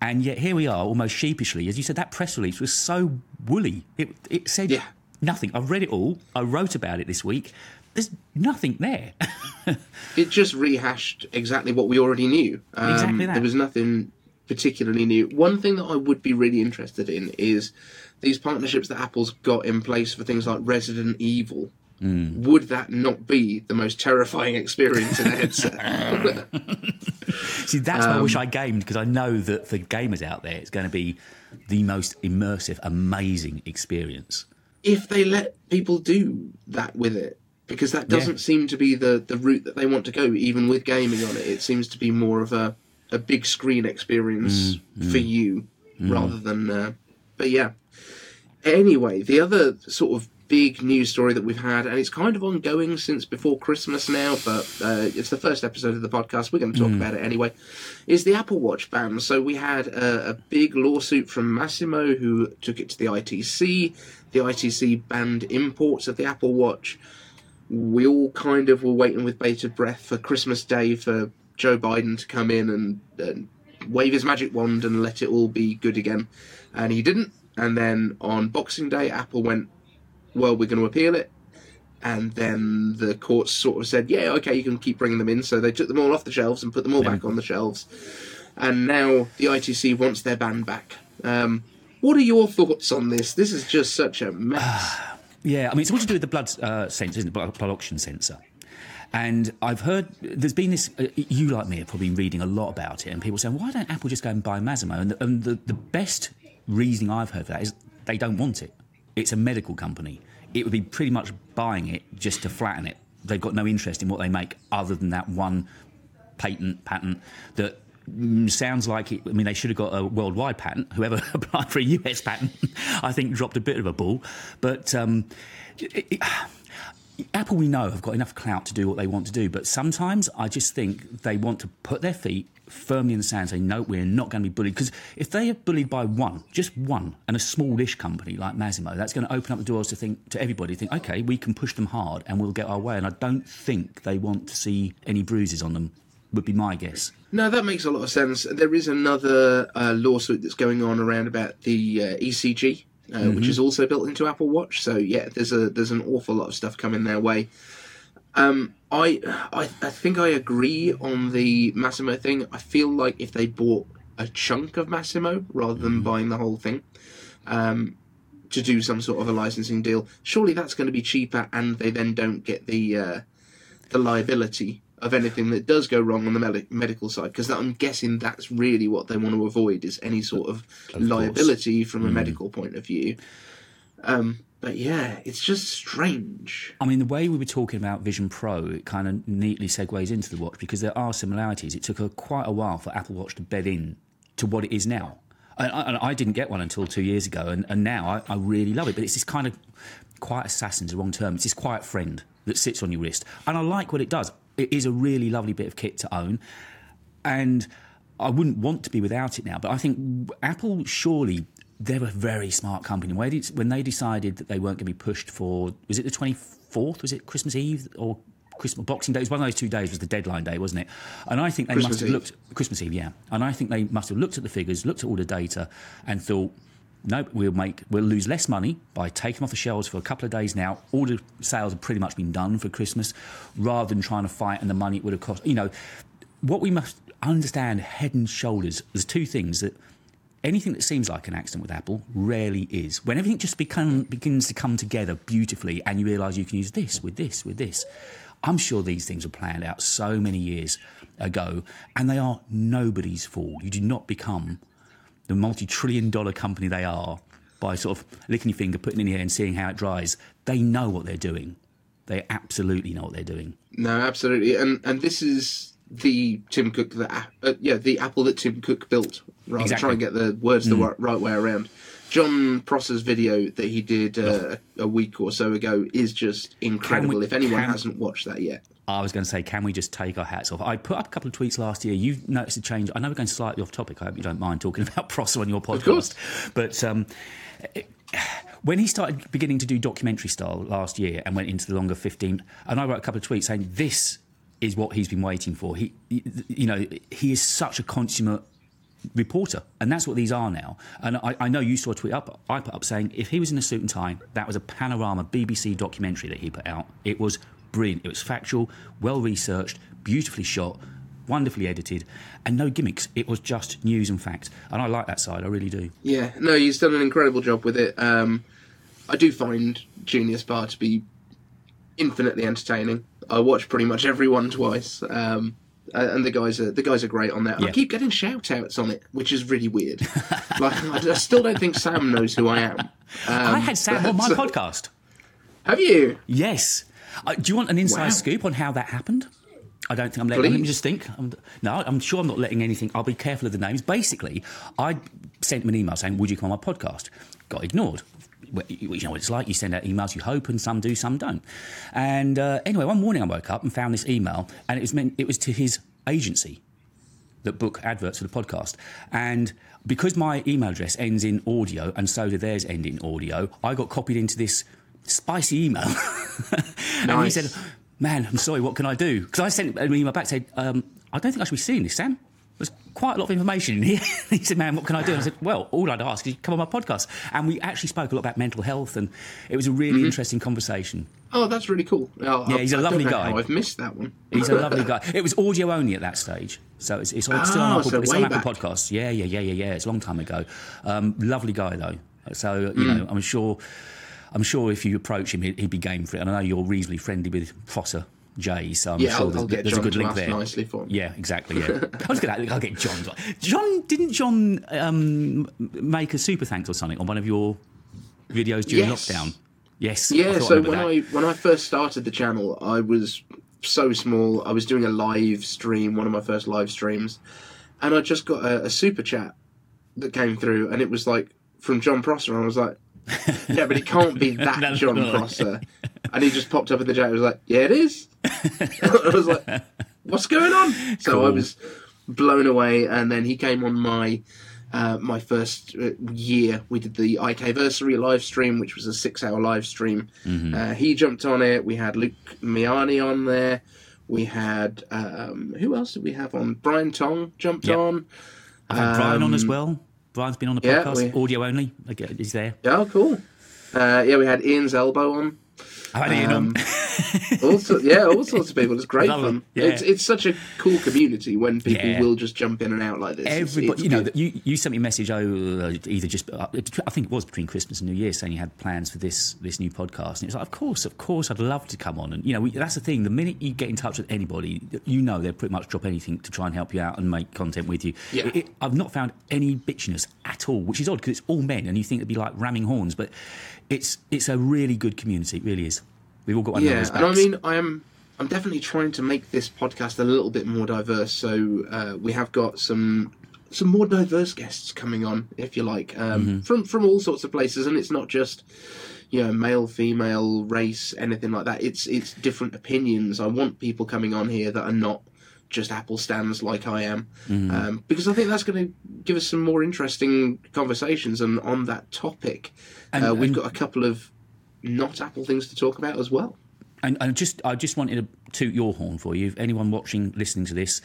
And yet here we are, almost sheepishly, as you said. That press release was so woolly. It it said Yeah. nothing. I've read it all. I wrote about it this week. There's nothing there. It just rehashed exactly what we already knew. Um, Exactly that. There was nothing particularly new. One thing that I would be really interested in is these partnerships that Apple's got in place for things like Resident Evil. Hmm. Would that not be the most terrifying experience in a headset? See, that's why I Um, wish I gamed because I know that for gamers out there, it's going to be the most immersive, amazing experience. if they let people do that with it because that doesn't seem to be the, the route that they want to go even with gaming on it it seems to be more of a, a big screen experience for you rather than uh, but yeah. Anyway the other sort of big news story that we've had and it's kind of ongoing since before christmas now but uh, it's the first episode of the podcast. We're going to talk about it anyway is the apple watch ban. So we had a, a big lawsuit from masimo who took it to the itc the itc banned imports of the apple watch. We all kind of were waiting with bated breath for christmas day for joe biden to come in and, and wave his magic wand and let it all be good again and he didn't and then on boxing day apple went well, we're going to appeal it. And then the courts sort of said, yeah, okay, you can keep bringing them in. So they took them all off the shelves and put them all back on the shelves. And now the ITC wants their ban back. Um, what are your thoughts on this? This is just such a mess. Yeah, I mean, it's all to do with the blood uh, sensor, isn't it? Blood, blood oxygen sensor. And I've heard there's been this. Uh, you, like me, have probably been reading a lot about it, and people saying, why don't Apple just go and buy Masimo? And the, and the, the best reasoning I've heard for that is they don't want it. It's a medical company. It would be pretty much buying it just to flatten it. They've got no interest in what they make other than that one patent patent that mm, sounds like it, I mean they should have got a worldwide patent. Whoever applied for a US patent, I think dropped a bit of a ball. But um, it, Apple, we know, have got enough clout to do what they want to do. But sometimes I just think they want to put their feet firmly in the sand, and say no, we're not going to be bullied. Because if they are bullied by one, just one, and a smallish company like Masimo, that's going to open up the doors to think to everybody. Think, okay, we can push them hard and we'll get our way. And I don't think they want to see any bruises on them would be my guess. No, that makes a lot of sense. There is another uh, lawsuit that's going on around about the uh, ECG, uh, mm-hmm. which is also built into Apple Watch. So yeah, there's a there's an awful lot of stuff coming their way. Um, I, I I think I agree on the Masimo thing. I feel like if they bought a chunk of Masimo rather than mm-hmm. buying the whole thing, um, to do some sort of a licensing deal, surely that's going to be cheaper, and they then don't get the uh, the liability of anything that does go wrong on the med- medical side because I'm guessing that's really what they want to avoid is any sort of, of liability from a mm. medical point of view. Um, but yeah, it's just strange. I mean, the way we were talking about Vision Pro, it kind of neatly segues into the watch because there are similarities. It took a, quite a while for Apple Watch to bed in to what it is now. And I, and I didn't get one until two years ago, and, and now I, I, really love it. But it's this kind of quiet assassin's the wrong term. It's this quiet friend that sits on your wrist, and I like what it does it is a really lovely bit of kit to own. And I wouldn't want to be without it now. But I think Apple surely they're a very smart company. When they decided that they weren't going to be pushed for was it the twenty fourth? Was it Christmas Eve or Christmas Boxing Day? It was one of those two days was the deadline day, wasn't it? And I think they Christmas must have Eve. looked Christmas Eve, yeah. And I think they must have looked at the figures, looked at all the data, and thought no, we'll make we'll lose less money by taking them off the shelves for a couple of days now. All the sales have pretty much been done for Christmas, rather than trying to fight and the money it would have cost. You know, what we must understand head and shoulders. There's two things that anything that seems like an accident with Apple rarely is. When everything just become, begins to come together beautifully, and you realise you can use this with this with this. I'm sure these things were planned out so many years ago, and they are nobody's fault. You do not become the multi-trillion dollar company they are by sort of licking your finger, putting it in hair, and seeing how it dries. They know what they're doing. They absolutely know what they're doing. No, absolutely, and and this is the Tim Cook that uh, yeah the Apple that Tim Cook built. Rather exactly. try and get the words the mm. right way around. Jon Prosser's video that he did uh, a week or so ago is just incredible. We, if anyone can, hasn't watched that yet, I was going to say, can we just take our hats off? I put up a couple of tweets last year. You've noticed a change. I know we're going slightly off topic. I hope you don't mind talking about Prosser on your podcast. But um, it, when he started beginning to do documentary style last year and went into the longer 15, and I wrote a couple of tweets saying, this is what he's been waiting for. He, you know, he is such a consummate reporter, and that's what these are now. And I, I, know you saw a tweet up I put up saying if he was in a suit and tie, that was a panorama BBC documentary that he put out. It was brilliant. It was factual, well researched, beautifully shot, wonderfully edited, and no gimmicks. It was just news and facts, and I like that side. I really do. Yeah, no, he's done an incredible job with it. Um, I do find Genius Bar to be infinitely entertaining. I watch pretty much everyone twice. Um, and the guys are the guys are great on that. Yeah. I keep getting shout outs on it, which is really weird. like I, still don't think Sam knows who I am. Um, I had Sam on my podcast. Have you? Yes. Uh, do you want an inside wow. scoop on how that happened? I don't think I'm letting. Please. Let me just think. I'm, no, I'm sure I'm not letting anything. I'll be careful of the names. Basically, I sent him an email saying, "Would you come on my podcast?" Got ignored. You know what it's like. You send out emails, you hope, and some do, some don't. And uh, anyway, one morning I woke up and found this email, and it was meant it was to his agency that book adverts for the podcast. And because my email address ends in audio, and so do theirs end in audio, I got copied into this spicy email. and he said, Man, I'm sorry, what can I do? Because I sent an email back saying, um, I don't think I should be seeing this, Sam. There's quite a lot of information in here. he said, Man, what can I do? And I said, Well, all I'd ask is you come on my podcast. And we actually spoke a lot about mental health, and it was a really mm-hmm. interesting conversation. Oh, that's really cool. Oh, yeah, he's a lovely guy. I've missed that one. he's a lovely guy. It was audio only at that stage. So it's, it's, it's still on oh, Apple, so it's on Apple Podcasts. Yeah, yeah, yeah, yeah, yeah. It's a long time ago. Um, lovely guy, though. So, you mm. know, I'm sure I'm sure if you approach him, he'd, be game for it. And I know you're reasonably friendly with Prosser. Jay, so I'm yeah, sure I'll, there's, I'll there's a good link there. Nicely for him. Yeah, exactly. Yeah, I was to. I'll get Jon. Jon didn't Jon um, make a super thanks or something on one of your videos during Yes. lockdown. Yes. Yeah, so remember when that. I when I first started the channel, I was so small. I was doing a live stream, one of my first live streams, and I just got a, a super chat that came through, and it was like from Jon Prosser, and I was like, "Yeah, but it can't be that Jon. Prosser." And he just popped up in the chat. I was like, "Yeah, it is." I was like, "What's going on?" So I was blown away, and then he came on my uh, my first uh, year. We did the iCaversary live stream, which was a six hour live stream. Mm-hmm. Uh, he jumped on it. We had Luke Miani on there. We had um, who else did we have on? Brian Tong jumped Yep. on. I've had Brian on as um, well. Brian's been on the yeah, podcast, we- audio only. Again, He's there. Oh, cool. Uh, yeah, we had Ian Zelbo on. I've had. Um, all so, yeah, all sorts of people. It's great Love fun. yeah. It's it's such a cool community when people Yeah. will just jump in and out like this. Everybody, it's you know, you, you sent me a message oh, uh, either just uh, I think it was between Christmas and New Year saying you had plans for this this new podcast, and it's like, of course, of course, I'd love to come on, and you know, we, that's the thing. The minute you get in touch with anybody, you know, they'll pretty much drop anything to try and help you out and make content with you. Yeah. It- it- I've not found any bitchiness at all, which is odd because it's all men, and you think it'd be like ramming horns, but it's it's a really good community. It really is. We've all got one yeah, and I mean, I am I'm definitely trying to make this podcast a little bit more diverse. So uh, we have got some some more diverse guests coming on, if you like, um, Mm-hmm. from from all sorts of places, and it's not just you know male, female, race, anything like that. It's it's different opinions. I want people coming on here that are not just Apple stands like I am, Mm-hmm. um, because I think that's going to give us some more interesting conversations. And on that topic, And- uh, we've and- got a couple of not Apple things to talk about as well. And, and just, I just wanted to toot your horn for you. If anyone watching, listening to this,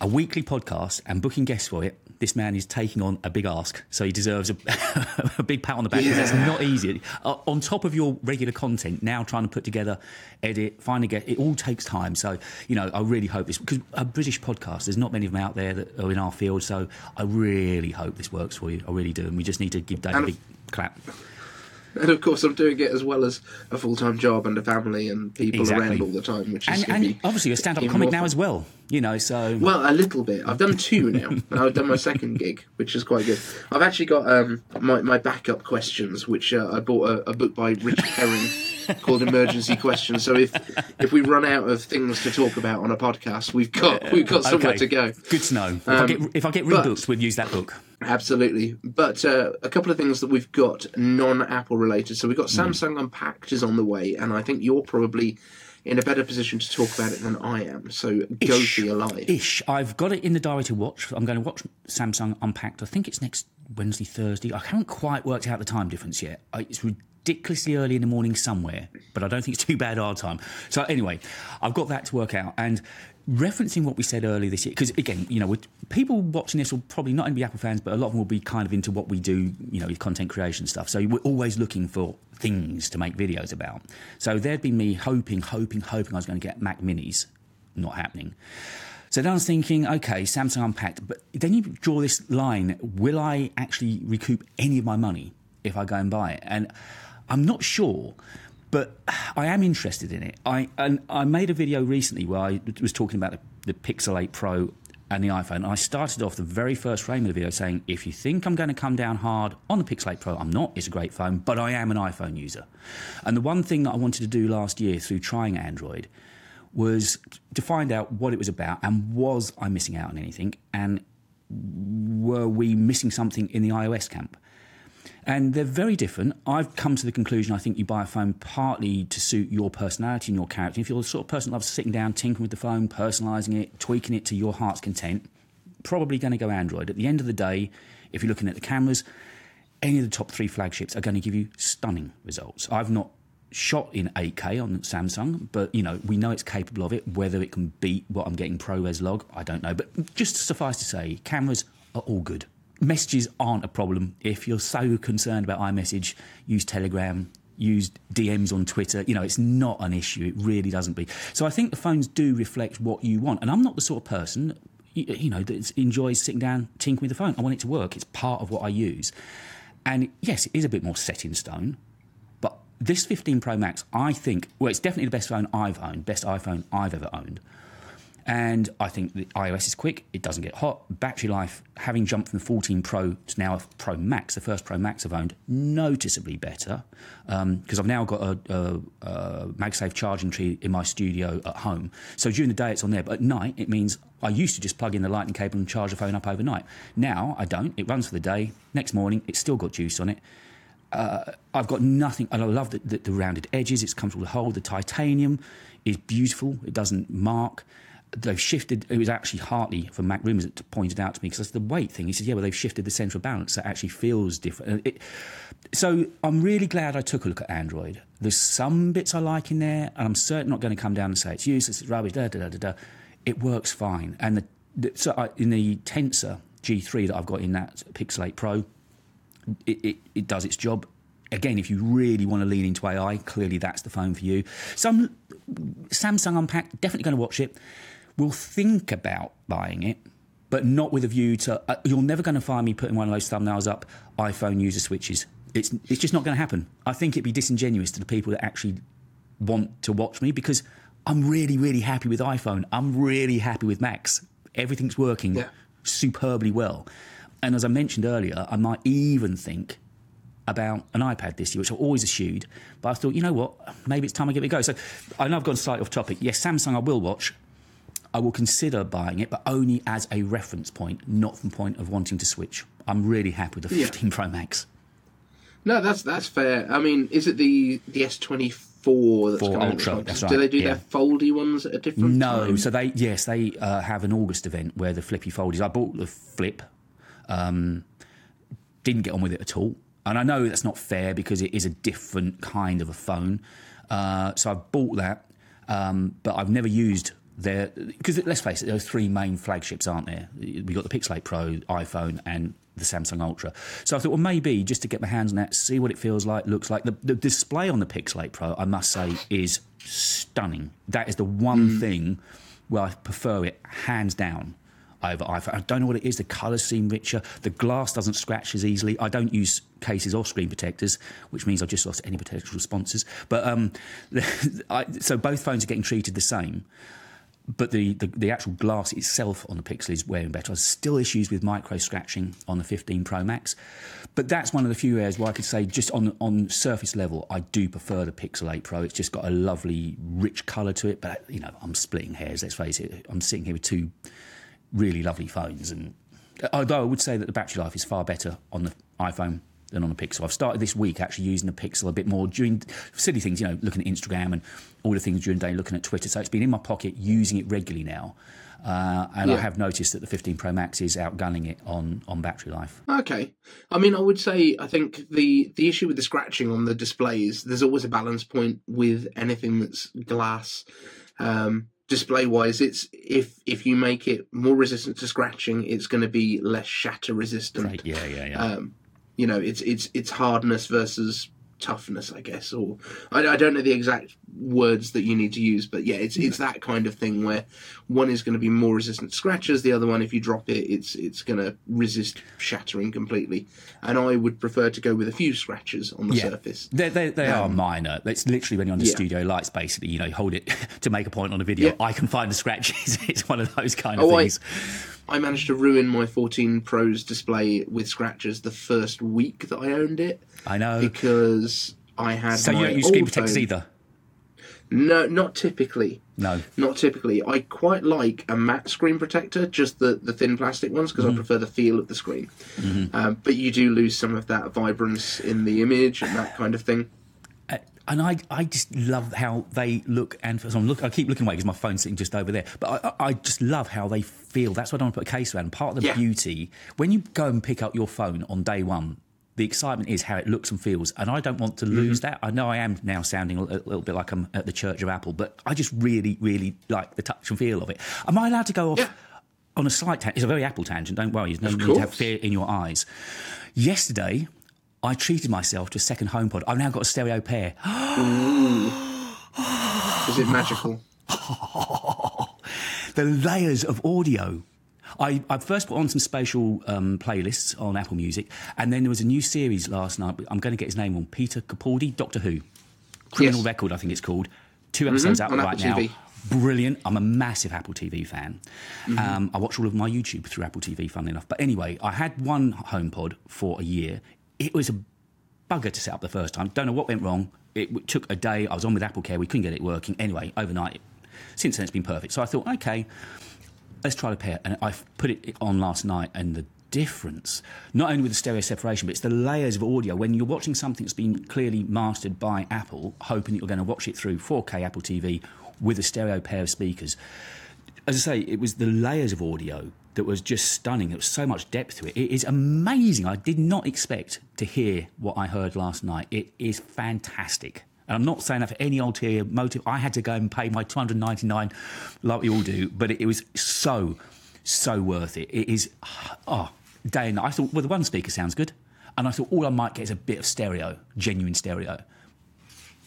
a weekly podcast and booking guests for it, this man is taking on a big ask. So he deserves a, a big pat on the back. Yeah. not easy. Uh, on top of your regular content, now trying to put together, edit, find a guest, it all takes time. So, you know, I really hope this, because a British podcast, there's not many of them out there that are in our field. So I really hope this works for you. I really do. And we just need to give Dave a And- big clap. And of course, I'm doing it as well as a full time job and a family and people Exactly. around all the time, which is And, and be obviously, a stand up comic now fun. as well. You know, so. Well, a little bit. I've done two now. Now I've done my second gig, which is quite good. I've actually got um, my my backup questions, which uh, I bought a, a book by Richard Herring called Emergency Questions. So if if we run out of things to talk about on a podcast, we've got we've got somewhere Okay. to go. Good to know. If, I Um, get, if I get rebooked, we'll use that book. Absolutely. But uh, a couple of things that we've got non Apple related. So we've got Hmm. Samsung Unpacked is on the way, and I think you're probably in a better position to talk about it than I am. So go for your life. Ish. I've got it in the diary to watch. I'm going to watch Samsung Unpacked. I think it's next Wednesday, Thursday. I haven't quite worked out the time difference yet. I- It's ridiculously early in the morning somewhere, but I don't think it's too bad our time. So anyway, I've got that to work out. And referencing what we said earlier this year, because again, you know, people watching this will probably not only be Apple fans, but a lot of them will be kind of into what we do, you know, with content creation stuff. So we're always looking for things to make videos about. So there'd be me hoping, hoping, hoping I was going to get Mac Minis. Not happening. So then I was thinking, okay, Samsung Unpacked. But then you draw this line: Will I actually recoup any of my money if I go and buy it? And I'm not sure, but I am interested in it. I and I made a video recently where I was talking about the, the Pixel 8 Pro and the iPhone. I started off the very first frame of the video saying, if you think I'm going to come down hard on the Pixel 8 Pro, I'm not. It's a great phone, but I am an iPhone user. And the one thing that I wanted to do last year through trying Android was to find out what it was about and was I missing out on anything and were we missing something in the iOS camp? And they're very different. I've come to the conclusion I think you buy a phone partly to suit your personality and your character. If you're the sort of person that loves sitting down, tinkering with the phone, personalising it, tweaking it to your heart's content, probably going to go Android. At the end of the day, if you're looking at the cameras, any of the top three flagships are going to give you stunning results. I've not shot in 8K on Samsung, but you know we know it's capable of it. Whether it can beat what I'm getting ProRes log, I don't know. But just suffice to say, cameras are all good. Messages aren't a problem. If you're so concerned about iMessage, use Telegram. Use DMs on Twitter. You know, it's not an issue. It really doesn't be. So I think the phones do reflect what you want. And I'm not the sort of person, you, know, that enjoys sitting down tinkering with the phone. I want it to work. It's part of what I use. And yes, it is a bit more set in stone. But this 15 Pro Max, I think, well, it's definitely the best phone I've owned, best iPhone I've ever owned. And I think the iOS is quick, it doesn't get hot. Battery life, having jumped from the 14 Pro to now a Pro Max, the first Pro Max I've owned, noticeably better because I've now got a, a, a MagSafe charging tree in my studio at home. So during the day it's on there, but at night it means I used to just plug in the lightning cable and charge the phone up overnight. Now I don't. It runs for the day. Next morning it's still got juice on it. Uh, I've got nothing, and I love the, the, the rounded edges. It's comfortable to hold. The titanium is beautiful. It doesn't mark they've shifted. It was actually Hartley from MacRumors that pointed out to me because that's the weight thing. He said, "Yeah, well, they've shifted the central balance. That actually feels different." It, so I'm really glad I took a look at Android. There's some bits I like in there, and I'm certainly not going to come down and say it's useless, it's rubbish. Da da da da da. It works fine, and the, the so I, in the Tensor G3 that I've got in that Pixel 8 Pro, it, it, it does its job again, if you really want to lean into AI, clearly that's the phone for you. Some Samsung Unpacked, definitely going to watch it. We'll think about buying it, but not with a view to. Uh, you're never going to find me putting one of those thumbnails up. iPhone user switches. It's it's just not going to happen. I think it'd be disingenuous to the people that actually want to watch me because I'm really really happy with iPhone. I'm really happy with Macs. Everything's working Yeah. superbly well. And as I mentioned earlier, I might even think about an iPad this year, which I always eschewed. But I thought, you know what, maybe it's time I give it a go. So I know I've gone slightly off topic. Yes, Samsung I will watch. I will consider buying it, but only as a reference point, not from point of wanting to switch. I'm really happy with the Yeah. 15 Pro Max. No, that's that's fair. I mean, is it the the S twenty four that's coming? Ultra, out? that's Do they do yeah. their foldy ones at a different No, time? so they yes they uh, have an August event where the flippy foldies. I bought the flip, um, didn't get on with it at all, and I know that's not fair because it is a different kind of a phone. Uh, so I've bought that, um, but I've never used their because let's face it, there are three main flagships, aren't there? We got the Pixel 8 Pro, iPhone, and the Samsung Ultra. So I thought, well, maybe just to get my hands on that, see what it feels like, looks like. The, the display on the Pixel 8 Pro, I must say, is stunning. That is the one thing where I prefer it hands down over iPhone. I don't know what it is. The colours seem richer. The glass doesn't scratch as easily. I don't use cases or screen protectors, which means I've just lost any potential sponsors. But um, I, so both phones are getting treated the same but the, the, the actual glass itself on the Pixel is wearing better. There's still issues with micro scratching on the 15 Pro Max, but that's one of the few areas where I could say just on on surface level, I do prefer the Pixel 8 Pro. It's just got a lovely, rich colour to it. But you know, I'm splitting hairs. Let's face it. I'm sitting here with two really lovely phones, and although I would say that the battery life is far better on the iPhone than on the Pixel. I've started this week actually using the Pixel a bit more during silly things, you know, looking at Instagram and all the things during the day, looking at Twitter. So it's been in my pocket, using it regularly now. Uh, and I have noticed that the 15 Pro Max is outgunning it on, on battery life. Okay. I mean, I would say I think the the issue with the scratching on the displays, there's always a balance point with anything that's glass. Um, display wise, it's if if you make it more resistant to scratching, it's going to be less shatter resistant. Right? Yeah, yeah, yeah. Um, you know, it's it's it's hardness versus toughness, I guess, or I, I don't know the exact words that you need to use, but yeah, it's it's that kind of thing where one is going to be more resistant to scratches, the other one, if you drop it, it's it's going to resist shattering completely. And I would prefer to go with a few scratches on the Yeah. surface. They, they, they are um, minor. It's literally when you're under Yeah. studio lights, basically, you know, hold it to make a point on a video. Yeah. I can find the scratches. it's one of those kind of Oh, things. I managed to ruin my 14 Pro's display with scratches the first week that I owned it I know. because I had. So you don't use screen protectors phone- either? No, not typically. No. Not typically. I quite like a matte screen protector, just the, the thin plastic ones, because I prefer the feel of the screen. Um, but you do lose some of that vibrance in the image and that kind of thing. And I, I just love how they look. And so I'm look, I keep looking away because my phone's sitting just over there. But I, I just love how they feel. That's why I don't want to put a case around. Part of the Yeah. beauty when you go and pick up your phone on day one. The excitement is how it looks and feels, and I don't want to lose mm-hmm. that. I know I am now sounding a, little bit like I'm at the Church of Apple, but I just really, really like the touch and feel of it. Am I allowed to go off Yeah. on a slight tangent? It's a very Apple tangent. Don't worry. There's no Of need to have fear in your eyes. Yesterday, I treated myself to a second HomePod. I've now got a stereo pair. Is it magical? the layers of audio. I, I first put on some spatial um, playlists on Apple Music, and then there was a new series last night. I'm going to get his name on Peter Capaldi, Doctor Who, Criminal Yes. Record, I think it's called. Two episodes out on right Apple now. TV. brilliant. I'm a massive Apple TV fan. Um, I watch all of my YouTube through Apple TV, funnily enough. But anyway, I had one HomePod for a year. It was a bugger to set up the first time. Don't know what went wrong. It took a day. I was on with Apple Care. We couldn't get it working. Anyway, overnight. Since then, it's been perfect. So I thought, okay, let's try the pair. And I put it on last night, and the difference, not only with the stereo separation, but it's the layers of audio. When you're watching something that's been clearly mastered by Apple, hoping that you're going to watch it through 4K Apple TV with a stereo pair of speakers. As I say, it was the layers of audio that was just stunning. There was so much depth to it. It is amazing. I did not expect to hear what I heard last night. It is fantastic. And I'm not saying that for any ulterior motive. I had to go and pay my 299 like we all do, but it, it was so, so worth it. It is, oh, day and night. I thought, well, the one speaker sounds good. And I thought all I might get is a bit of stereo, genuine stereo.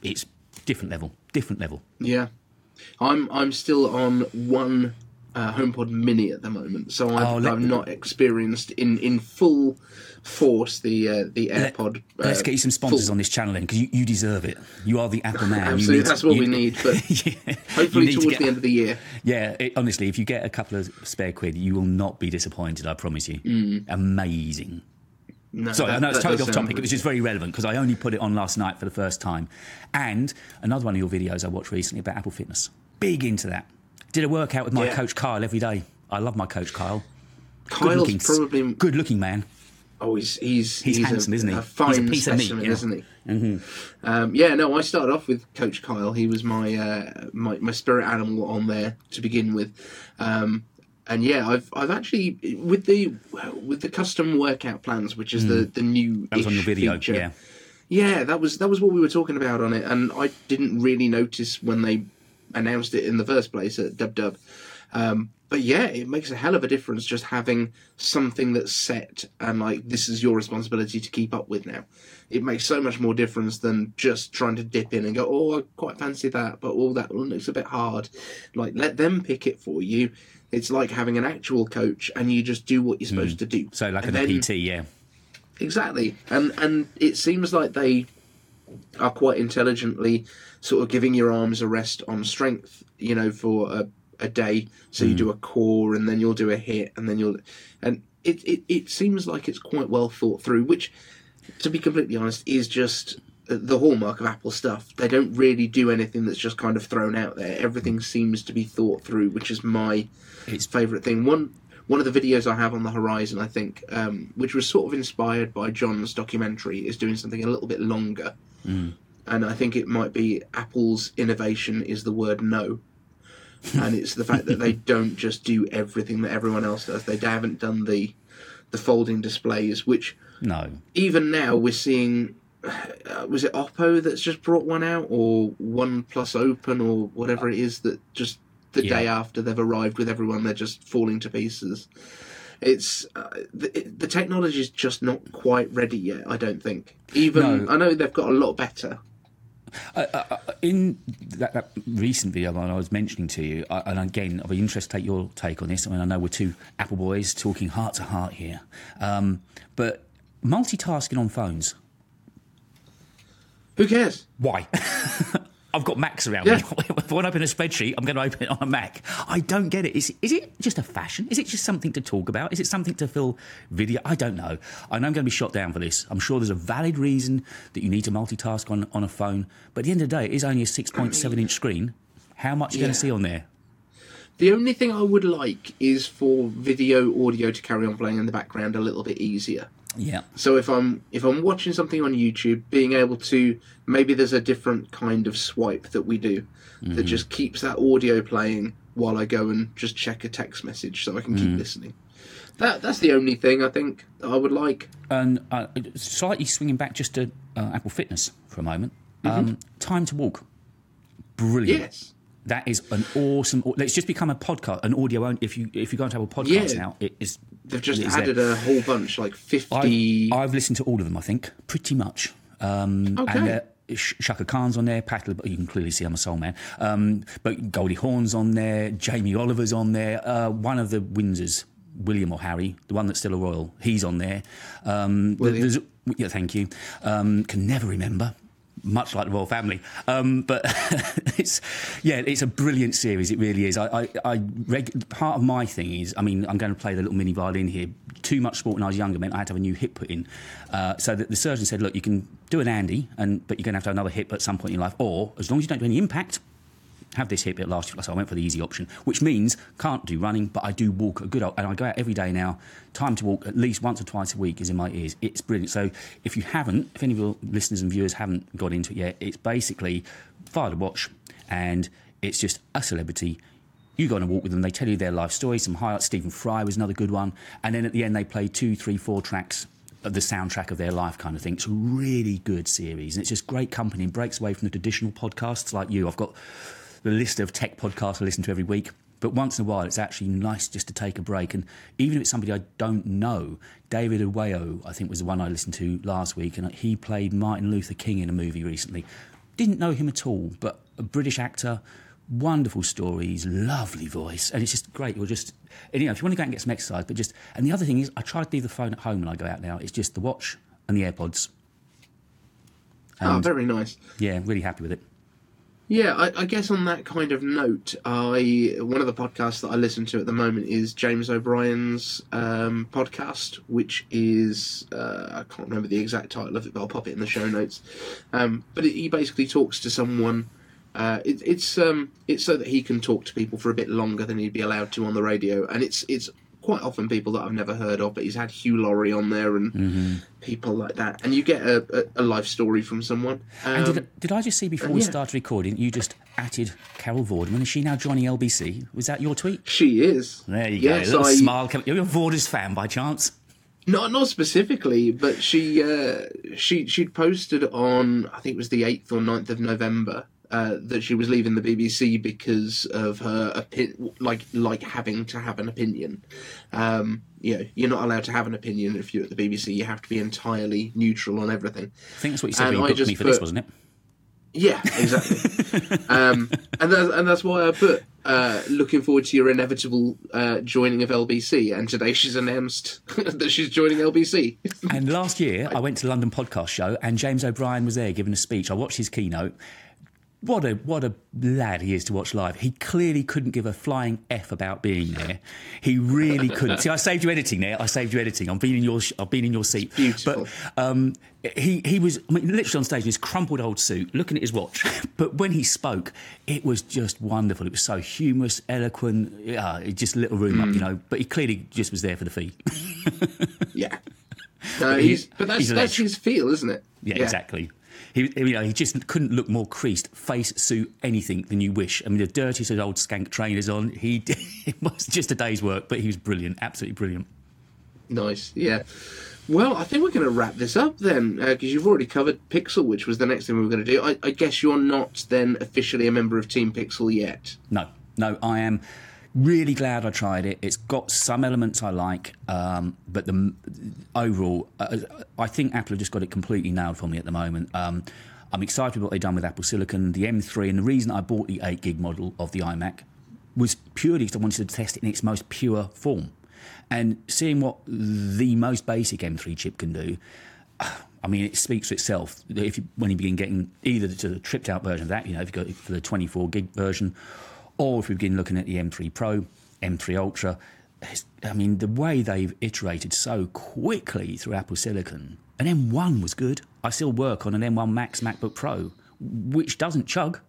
It's different level, different level. Yeah, I'm I'm still on one uh, HomePod Mini at the moment, so I've, Oh, I've not experienced in, in full force the uh, the AirPod. Uh, Let's get you some sponsors full- on this channel then, because you, you deserve it. You are the Apple man. You Absolutely, need to- that's what you- we need. But yeah. Hopefully need to towards get- the end of the year. Yeah, it, honestly, if you get a couple of spare quid, you will not be disappointed. I promise you. Amazing. No, Sorry, that- I know it's totally off topic, which is very relevant because I only put it on last night for the first time. And another one of your videos I watched recently about Apple Fitness. Big into that. Did a workout with my Yeah. coach Kyle every day. I love my coach Kyle. Kyle's looking, probably good looking man. Oh, he's he's He's handsome, a, isn't he? A He's a fine piece of meat, yeah. isn't he? Mm-hmm. Um, yeah, no, I started off with Coach Kyle. He was my uh, my my spirit animal on there to begin with, um, and yeah, I've I've actually with the with the custom workout plans, which is the the new Mm. That was on your video, feature, yeah. yeah, that was that was what we were talking about on it, and I didn't really notice when they announced it in the first place at Dub Dub. Um, but yeah, it makes a hell of a difference just having something that's set and like this is your responsibility to keep up with now. It makes so much more difference than just trying to dip in and go, oh, I quite fancy that, but all that looks a bit hard. Like let them pick it for you. It's like having an actual coach, and you just do what you're supposed to do. Hmm. So, like And an then- PT, yeah. Exactly, and and it seems like they are quite intelligently sort of giving your arms a rest on strength. You know, for a, a day, so you mm. do a core, and then you'll do a hit, and then you'll, and it, it it seems like it's quite well thought through. Which, to be completely honest, is just the hallmark of Apple stuff. They don't really do anything that's just kind of thrown out there. Everything mm. seems to be thought through, which is my It's favorite thing. One one of the videos I have on the horizon, I think, um, which was sort of inspired by John's documentary, is doing something a little bit longer, Mm. and I think it might be Apple's innovation is the word no. and it's the fact that they don't just do everything that everyone else does. They haven't done the the folding displays, which no. even now we're seeing. Uh, was it Oppo that's just brought one out, or OnePlus Open, or whatever it is that just the Yeah. day after they've arrived with everyone, they're just falling to pieces. It's uh, the, the technology is just not quite ready yet. I don't think. Even No. I know they've got a lot better. in that, that recent video that I was mentioning to you, I, and again, I'll be interested to take your take on this. I mean, I know we're two Apple boys talking heart to heart here, um, but multitasking on phones. Who cares? Why? I've got Macs around Yeah. me. if I want to open a spreadsheet, I'm going to open it on a Mac. I don't get it. Is, is it just a fashion? Is it just something to talk about? Is it something to fill video? I don't know. I know I'm going to be shot down for this. I'm sure there's a valid reason that you need to multitask on, on a phone. But at the end of the day, it is only a 6.7 inch screen. How much are you going to see on there? The only thing I would like is for video audio to carry on playing in the background a little bit easier. Yeah. So if I'm if I'm watching something on YouTube, being able to maybe there's a different kind of swipe that we do that just keeps that audio playing while I go and just check a text message so I can keep listening. That that's the only thing I think I would like. And uh, slightly swinging back just to uh, Apple Fitness for a moment. Um, time to walk. Brilliant. Yes. That is an awesome. Let's just become a podcast, an audio. own- If you if you go into Apple Podcasts Yeah. now, it is. They've just is there. added a whole bunch, like I've, fifty. I've listened to all of them. I think pretty much. Um, Okay. And uh, Chaka Khan's on there. Pat, Le- you can clearly see I'm a soul man. Um, but Goldie Hawn's on there. Jamie Oliver's on there. Uh, one of the Windsors, William or Harry, the one that's still a royal, he's on there. Um, yeah, thank you. Um, can never remember. Much like the royal family. Um, but it's yeah, it's a brilliant series. It really is. I, I, I reg- part of my thing is, I mean, I'm going to play the little mini violin here. Too much sport when I was younger meant I had to have a new hip put in. Uh, so that the surgeon said, look, you can do an Andy, and but you're going to have to have another hip at some point in your life, or as long as you don't do any impact, have this hip, it'll last you. So I went for the easy option, which means can't do running, but I do walk a good, old and I go out every day now. Time to walk at least once or twice a week is in my ears. It's brilliant. So if you haven't, if any of your listeners and viewers haven't got into it yet, it's basically fire to watch, and it's just a celebrity. You go on a walk with them, they tell you their life story, some highlights. Stephen Fry was another good one. And then at the end, they play two, three, four tracks of the soundtrack of their life kind of thing. It's a really good series. And it's just great company and breaks away from the traditional podcasts like you. I've got the list of tech podcasts I listen to every week. But once in a while, it's actually nice just to take a break. And even if it's somebody I don't know, David Oyelowo, I think, was the one I listened to last week. And he played Martin Luther King in a movie recently. Didn't know him at all, but a British actor, wonderful stories, lovely voice. And it's just great. You're just, and, you know, if you want to go out and get some exercise, but just, and the other thing is, I try to leave the phone at home when I go out now. It's just the watch and the AirPods. oh, very nice. Yeah, really happy with it. Yeah, I, I, guess on that kind of note, I one of the podcasts that I listen to at the moment is James O'Brien's um, podcast, which is uh, I can't remember the exact title of it, but I'll pop it in the show notes. Um, but it, he basically talks to someone. Uh, it, it's um, it's so that he can talk to people for a bit longer than he'd be allowed to on the radio, and it's it's quite often people that I've never heard of, but he's had Hugh Laurie on there and mm-hmm. people like that, and you get a, a, a life story from someone. Um, and did, um, did, I just see before we yeah. started recording, you just added Carol Vorderman? Is she now joining LBC? Was that your tweet? She is. There you yes, go. A little I, smile. You're a Vorders fan by chance? Not not specifically, but she uh, she she'd posted on I think it was the eighth or 9th of November uh, that she was leaving the BBC because of her opi- like like having to have an opinion. Um, you know, you're not allowed to have an opinion if you're at the BBC. You have to be entirely neutral on everything. I think that's what you said and when you booked me for put, this, wasn't it? Yeah, exactly. um, and that's, and that's why I put uh, looking forward to your inevitable uh, joining of LBC. And today she's announced that she's joining LBC. and last year I went to the London Podcast Show, and James O'Brien was there giving a speech. I watched his keynote, what a what a lad he is to watch live. He clearly couldn't give a flying f about being there. He really couldn't. See, I saved you editing there. I saved you editing. I've been in your I've been in your seat. Beautiful. But um, he he was I mean, literally on stage in his crumpled old suit, looking at his watch. But when he spoke, it was just wonderful. It was so humorous, eloquent. Yeah, it just lit a room mm. up, you know. But he clearly just was there for the fee. yeah. No, he's, but that's that's his feel, isn't it? Yeah, yeah. exactly. He, you know, he just couldn't look more creased, face, suit, anything than you wish. I mean, the dirtiest of old skank trainers on. He it was just a day's work, but he was brilliant, absolutely brilliant. Nice, yeah. Well, I think we're going to wrap this up then, because uh, you've already covered Pixel, which was the next thing we were going to do. I, I guess you're not then officially a member of Team Pixel yet. No, no, I am really glad I tried it. It's got some elements I like, um, but the overall, uh, I think Apple have just got it completely nailed for me at the moment. Um, I'm excited with what they've done with Apple Silicon, the M3, and the reason I bought the 8 gig model of the iMac was purely because I wanted to test it in its most pure form. And seeing what the most basic M3 chip can do, I mean, it speaks for itself. If you, when you begin getting either the tripped out version of that, you know, if you go for the 24 gig version, or if we begin looking at the M3 Pro, M3 Ultra, I mean, the way they've iterated so quickly through Apple Silicon, an M1 was good. I still work on an M1 Max MacBook Pro, which doesn't chug.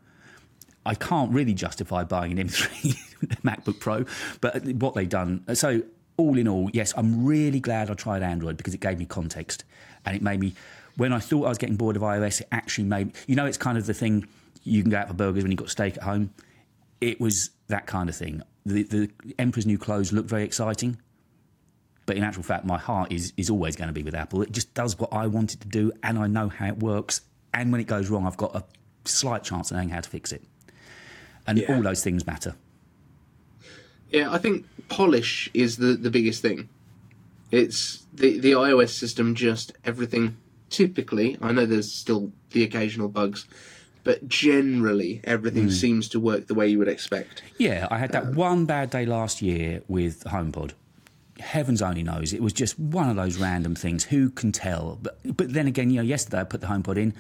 I can't really justify buying an M3 MacBook Pro, but what they've done. So, all in all, yes, I'm really glad I tried Android because it gave me context and it made me, when I thought I was getting bored of iOS, it actually made, you know, it's kind of the thing you can go out for burgers when you've got steak at home it was that kind of thing. The, the Emperor's New Clothes looked very exciting, but in actual fact, my heart is is always going to be with Apple. It just does what I want it to do, and I know how it works. And when it goes wrong, I've got a slight chance of knowing how to fix it. And yeah. all those things matter. Yeah, I think polish is the, the biggest thing. It's the the iOS system, just everything. Typically, I know there's still the occasional bugs, but generally everything mm. seems to work the way you would expect. Yeah, I had that um, one bad day last year with HomePod. Heavens only knows. It was just one of those random things. Who can tell? But but then again, you know, yesterday I put the HomePod in,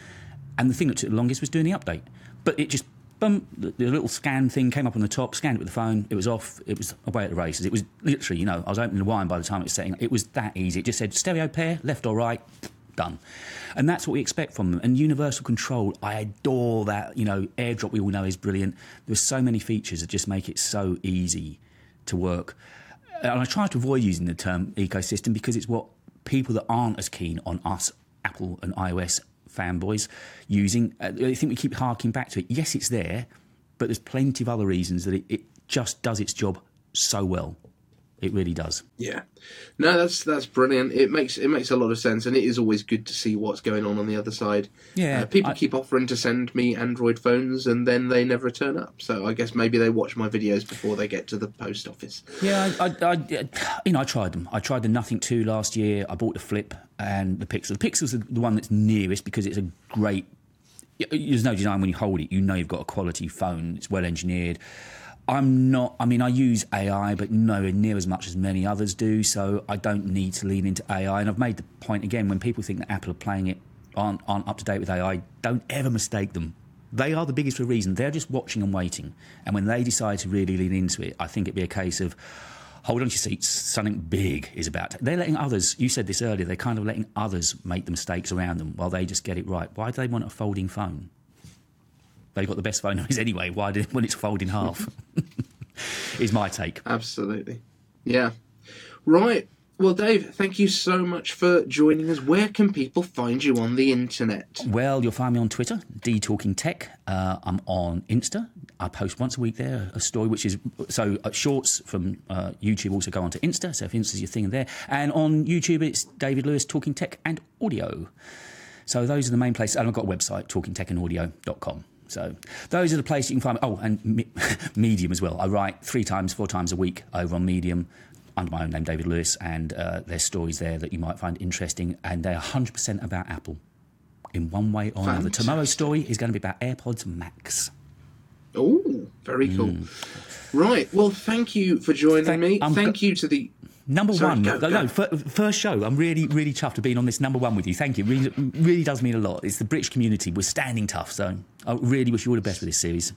And the thing that took the longest was doing the update. But it just, boom, the, the little scan thing came up on the top, scanned it with the phone, it was off, it was away at the races. It was literally, you know, I was opening the wine by the time it was setting. It was that easy. It just said stereo pair, left or right, done. And that's what we expect from them. And universal control, I adore that. You know, AirDrop we all know is brilliant. There's so many features that just make it so easy to work. And I try to avoid using the term ecosystem because it's what people that aren't as keen on us, Apple and iOS fanboys, using. Uh, I think we keep harking back to it. Yes, it's there, but there's plenty of other reasons that it, it just does its job so well. It really does. Yeah, no, that's that's brilliant. It makes it makes a lot of sense, and it is always good to see what's going on on the other side. Yeah, uh, people I- keep offering to send me Android phones, and then they never turn up. So I guess maybe they watch my videos before they get to the post office. Yeah, I, I, I, you know, I tried them. I tried the Nothing 2 last year. I bought the Flip and the Pixel. The Pixel's the the one that's nearest because it's a great. There's no design when you hold it. You know you've got a quality phone. It's well engineered. I'm not. I mean, I use AI, but nowhere near as much as many others do. So I don't need to lean into AI. And I've made the point again when people think that Apple are playing it aren't, aren't up to date with AI. Don't ever mistake them. They are the biggest for a reason. They're just watching and waiting. And when they decide to really lean into it, I think it'd be a case of hold on to your seats. Something big is about. To, they're letting others. You said this earlier. They're kind of letting others make the mistakes around them while they just get it right. Why do they want a folding phone? They've got the best phone noise anyway. Why do when it's folded in half? is my take. Absolutely, yeah. Right. Well, Dave, thank you so much for joining us. Where can people find you on the internet? Well, you'll find me on Twitter, D Talking Tech. Uh, I'm on Insta. I post once a week there a story which is so uh, shorts from uh, YouTube also go onto Insta. So if Insta's your thing there, and on YouTube it's David Lewis Talking Tech and Audio. So those are the main places. And I've got a website, talkingtechandaudio.com. So those are the places you can find me. Oh, and me- Medium as well. I write three times, four times a week over on Medium under my own name, David Lewis, and uh, there's stories there that you might find interesting, and they're 100% about Apple in one way or another. Tomorrow's story is going to be about AirPods Max. Oh, very cool. Right. Well, thank you for joining Thank- me. I'm thank go- you to the. Number one, go, no, go. no, fir- first show. I'm really, really chuffed to be on this number one with you. Thank you. Really, really does mean a lot. It's the British community. We're standing tough. So I really wish you all the best with this series.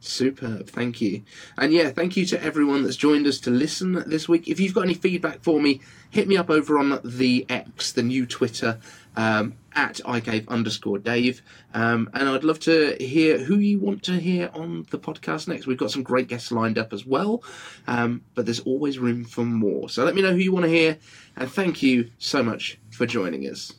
Superb, thank you. And yeah, thank you to everyone that's joined us to listen this week. If you've got any feedback for me, hit me up over on the X, the new Twitter, um, at iCave underscore Dave. Um, and I'd love to hear who you want to hear on the podcast next. We've got some great guests lined up as well, um, but there's always room for more. So let me know who you want to hear, and thank you so much for joining us.